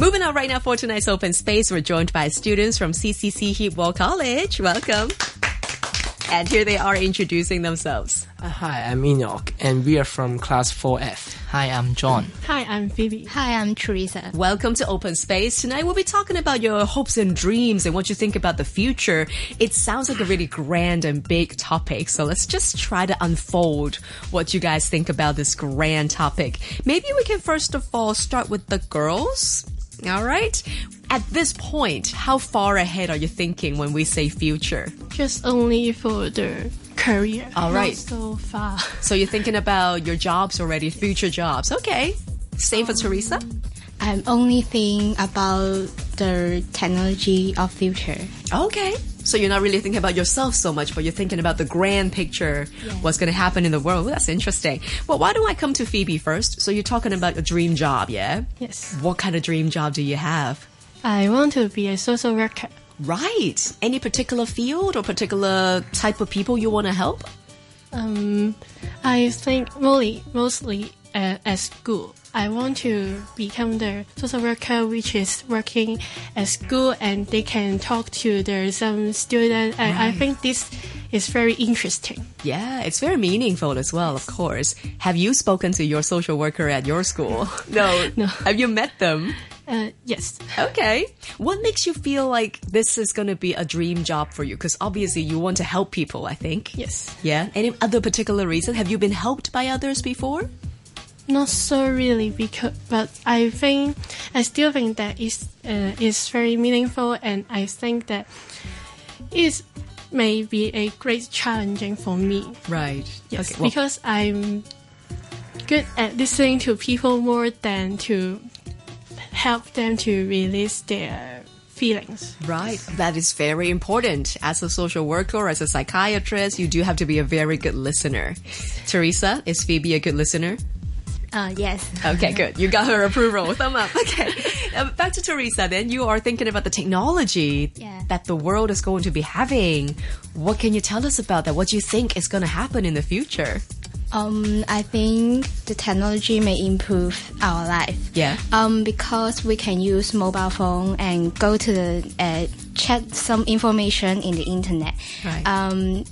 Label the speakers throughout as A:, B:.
A: Moving on right now for tonight's open space, we're joined by students from CCC Heep Woh College. Welcome. And here they are introducing themselves.
B: Uh, hi, I'm Enoch, and we are from class 4F.
C: Hi, I'm John.
D: Hi, I'm Phoebe.
E: Hi, I'm Teresa.
A: Welcome to Open Space. Tonight we'll be talking about your hopes and dreams and what you think about the future. It sounds like a really grand and big topic, so let's just try to unfold what you guys think about this grand topic. Maybe we can first of all start with the girls. All right. At this point, how far ahead are you thinking when we say future?
D: Just only for the career.
A: All right.
D: Not so far.
A: So you're thinking about your jobs already, future jobs. Okay. Same for um, Teresa?
E: I'm only thinking about the technology of future.
A: Okay. So you're not really thinking about yourself so much, but you're thinking about the grand picture, what's going to happen in the world. Well, that's interesting. Well, why don't I come to Phoebe first? So you're talking about a dream job, yeah?
D: Yes.
A: What kind of dream job do you have?
D: I want to be a social worker.
A: Right. Any particular field or particular type of people you want to help?
D: Um, I think mostly, mostly uh, at school. I want to become the social worker which is working at school and they can talk to the some student. I, I think this is very interesting.
A: Yeah, it's very meaningful as well, of course. Have you spoken to your social worker at your school? No.
D: No.
A: Have you met them?
D: Uh, yes.
A: Okay. What makes you feel like this is going to be a dream job for you? Because obviously you want to help people, I think.
D: Yes.
A: Yeah. Any other particular reason? Have you been helped by others before?
D: Not so really, because but I think I still think that is uh, is very meaningful, and I think that it may be a great challenging for me.
A: Right.
D: Yes,
A: Okay, well,
D: because I'm good at listening to people more than to help them to release their feelings.
A: right. That is very important. As a social worker or as a psychiatrist, you do have to be a very good listener. Teresa, is Phoebe a good listener?
E: Uh, yes.
A: Okay, good. You got her approval. Thumb up. Okay. Uh, back to Teresa then. You are thinking about the technology
E: Yeah.
A: that the world is going to be having. What can you tell us about that? What do you think is going to happen in the future?
E: Um, I think the technology may improve our life.
A: Yeah.
E: Um, because we can use mobile phone and go to the uh, check some information in the internet.
A: Right.
E: Um,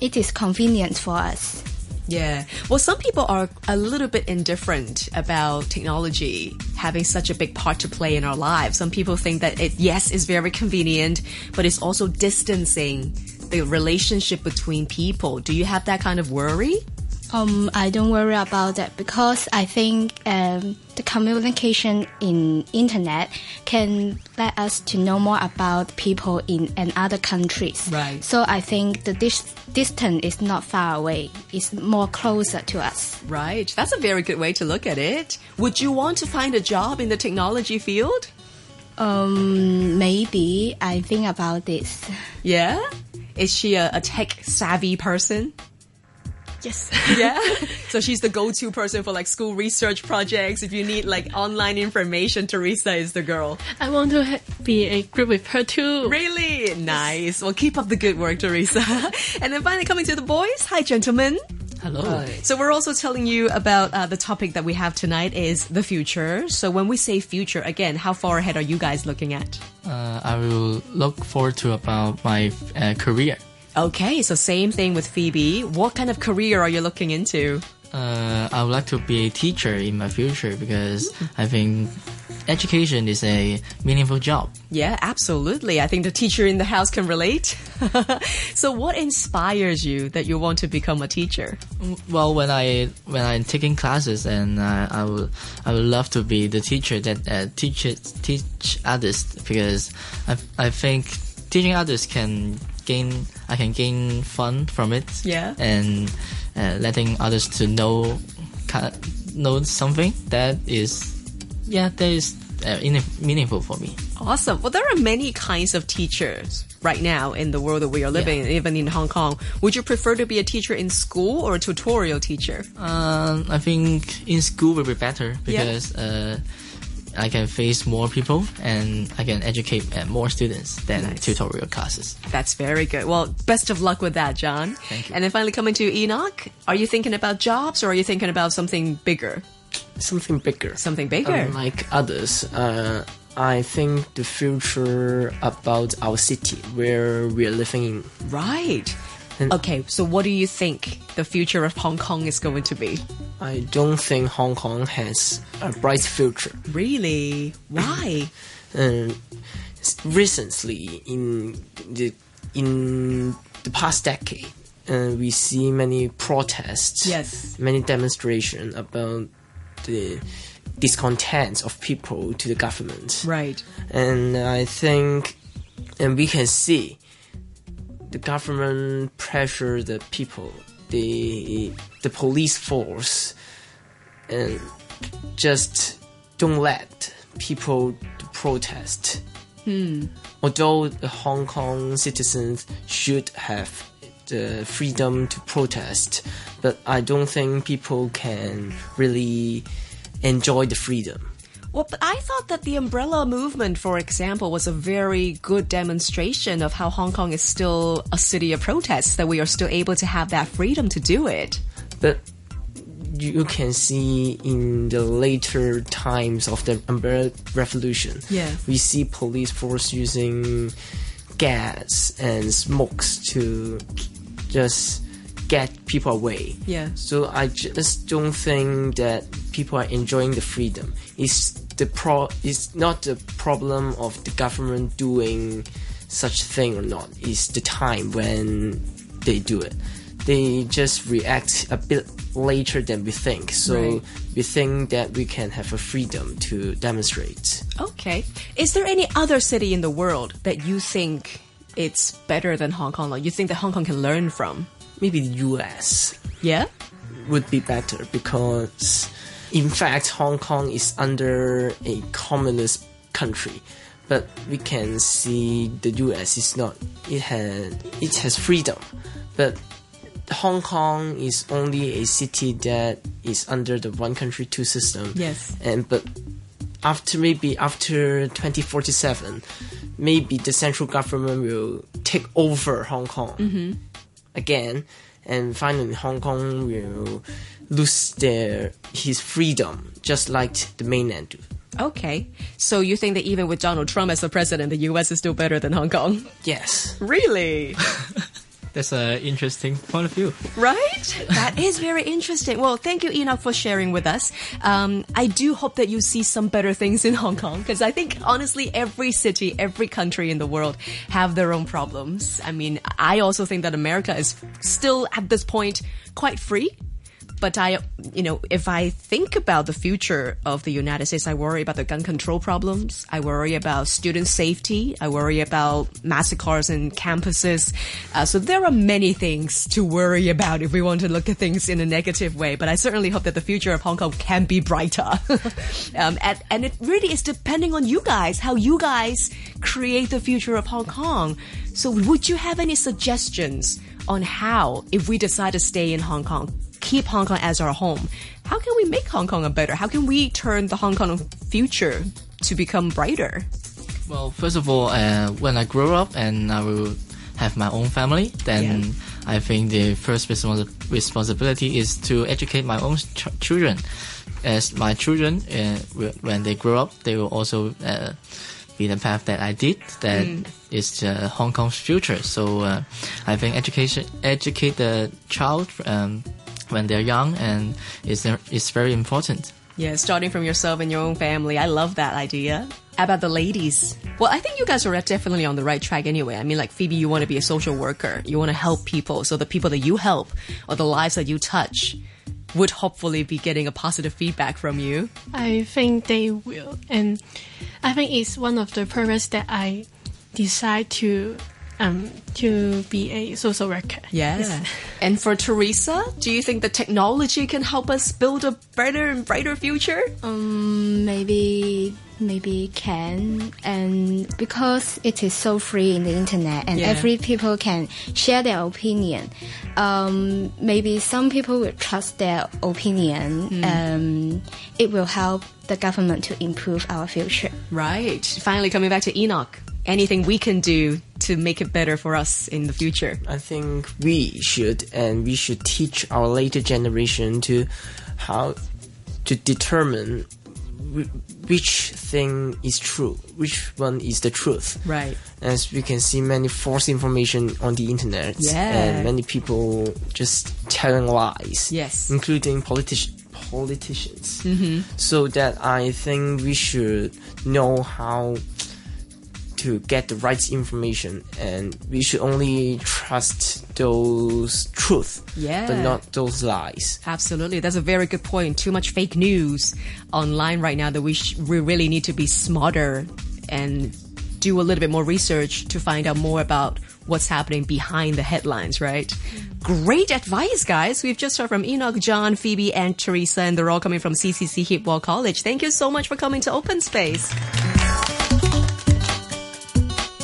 E: it is convenient for us.
A: Yeah. Well, some people are a little bit indifferent about technology having such a big part to play in our lives. Some people think that it, yes, is very convenient, but it's also distancing the relationship between people. Do you have that kind of worry?
E: Um, I don't worry about that because I think um, the communication in internet can let us to know more about people in and other countries.
A: Right.
E: So I think the dis- distance is not far away; it's more closer to us.
A: Right. That's a very good way to look at it. Would you want to find a job in the technology field?
E: Um, maybe I think about this.
A: Yeah. Is she a, a tech savvy person?
D: Yes.
A: Yeah. so she's the go-to person for like school research projects. If you need like online information, Teresa is the girl.
D: I want to ha- be a group with her too.
A: Really nice. Well, keep up the good work, Teresa. and then finally coming to the boys. Hi, gentlemen.
C: Hello.
A: So we're also telling you about uh, the topic that we have tonight is the future. So when we say future, again, how far ahead are you guys looking at?
C: Uh, I will look forward to about my uh, career.
A: Okay, so same thing with Phoebe. What kind of career are you looking into?
C: Uh, I would like to be a teacher in my future because I think education is a meaningful job.
A: Yeah, absolutely. I think the teacher in the house can relate. so what inspires you that you want to become a teacher?
C: Well, when I when I'm taking classes, and uh, I would I would love to be the teacher that uh, teaches teach others because I I think teaching others can gain I can gain fun from it.
A: Yeah.
C: and uh, letting others to know know something that is yeah that is uh, meaningful for me.
A: Awesome. Well, there are many kinds of teachers right now in the world that we are living in, even in Hong Kong. Would you prefer to be a teacher in school or a tutorial teacher?
C: Um, I think in school will be better because uh, I can face more people and I can educate uh, more students than
A: Nice.
C: tutorial classes.
A: That's very good. Well, best of luck with that, John.
C: Thank you.
A: And then finally coming to Enoch, are you thinking about jobs or are you thinking about something bigger?
B: Something bigger.
A: Something bigger.
B: Unlike others, uh, I think the future about our city where we are living in.
A: Right.
B: And-
A: Okay, so what do you think the future of Hong Kong is going to be?
B: I don't think Hong Kong has a bright future.
A: Really? Why?
B: Um, recently, in the in the past decade, uh, we see many protests,
A: Yes.
B: many demonstrations about the discontent of people to the government.
A: right.
B: and I think, and we can see the government pressure the people, the the police force, and just don't let people protest. Hmm. Although the Hong Kong citizens should have the freedom to protest, but I don't think people can really enjoy the freedom.
A: Well, but I thought that the umbrella movement, for example, was a very good demonstration of how Hong Kong is still a city of protests, that we are still able to have that freedom to do it.
B: but you can see in the later times of the umbrella revolution
A: Yeah.
B: we see police force using gas and smokes to just get people away
A: Yeah.
B: so i just don't think that people are enjoying the freedom it's the pro it's not the problem of the government doing such thing or not it's the time when they do it they just react a bit later than we think so
A: Right.
B: we think that we can have a freedom to demonstrate
A: Okay. Is there any other city in the world that you think it's better than Hong Kong? Like you think that Hong Kong can learn from?
B: maybe the us
A: Yeah?
B: would be better because in fact Hong Kong is under a communist country but we can see the US is not it has it has freedom. But Hong Kong is only a city that is under the one country two system.
A: Yes.
B: and but after maybe after 2047 maybe the central government will take over Hong Kong mm-hmm. again. And finally Hong Kong will lose their his freedom just like the mainland do.
A: Okay. So you think that even with Donald Trump as the president, the US is still better than Hong Kong?
B: Yes.
A: Really?
C: That's an interesting point of view.
A: Right? That is very interesting. Well, thank you, Enoch, for sharing with us. Um, I do hope that you see some better things in Hong Kong because I think, honestly, every city, every country in the world have their own problems. I mean, I also think that America is still at this point quite free. But I, you know, if I think about the future of the United States, I worry about the gun control problems. I worry about student safety. I worry about massacres in campuses. Uh, so there are many things to worry about if we want to look at things in a negative way. But I certainly hope that the future of Hong Kong can be brighter. um, and, and it really is depending on you guys, how you guys create the future of Hong Kong. So would you have any suggestions on how, if we decide to stay in Hong Kong, keep Hong Kong as our home. How can we make Hong Kong a better? How can we turn the Hong Kong future to become brighter?
C: Well, first of all, uh, when I grow up and I will have my own family, then
A: Yeah.
C: I think the first respons- responsibility is to educate my own ch- children. As my children, uh, when they grow up, they will also uh, be the path that I did. That is uh, Hong Kong's future. So uh, I think education, educate the child um, when they're young, and it's, is very important.
A: Yeah, starting from yourself and your own family. I love that idea. How about the ladies? Well, I think you guys are definitely on the right track anyway. I mean, like Phoebe, you want to be a social worker. You want to help people. So the people that you help or the lives that you touch would hopefully be getting a positive feedback from you.
D: I think they will, and I think it's one of the purpose that I decide to um to be a social worker.
A: Yeah. And for Teresa, do you think the technology can help us build a better and brighter future?
E: Um, maybe maybe can and because it is so free in the internet and
A: Yeah.
E: every people can share their opinion um, maybe some people will trust their opinion um, it will help the government to improve our future
A: Right. Finally, coming back to Enoch. Anything we can do to make it better for us in the future?
B: I think we should and we should teach our later generation to how to determine which thing is true, which one is the truth.
A: Right.
B: As we can see, many false information on the internet,
A: Yeah.
B: and many people just telling lies,
A: Yes.
B: including politi- politicians.
A: Mm-hmm.
B: So that I think we should know how to get the right information, and we should only trust those truth,
A: Yeah.
B: but not those lies.
A: Absolutely. That's a very good point. Too much fake news online right now that we, sh- we really need to be smarter and do a little bit more research to find out more about what's happening behind the headlines, right? Great advice, guys. We've just heard from Enoch, John, Phoebe, and Teresa, and they're all coming from CCC Heep Woh College. Thank you so much for coming to Open Space.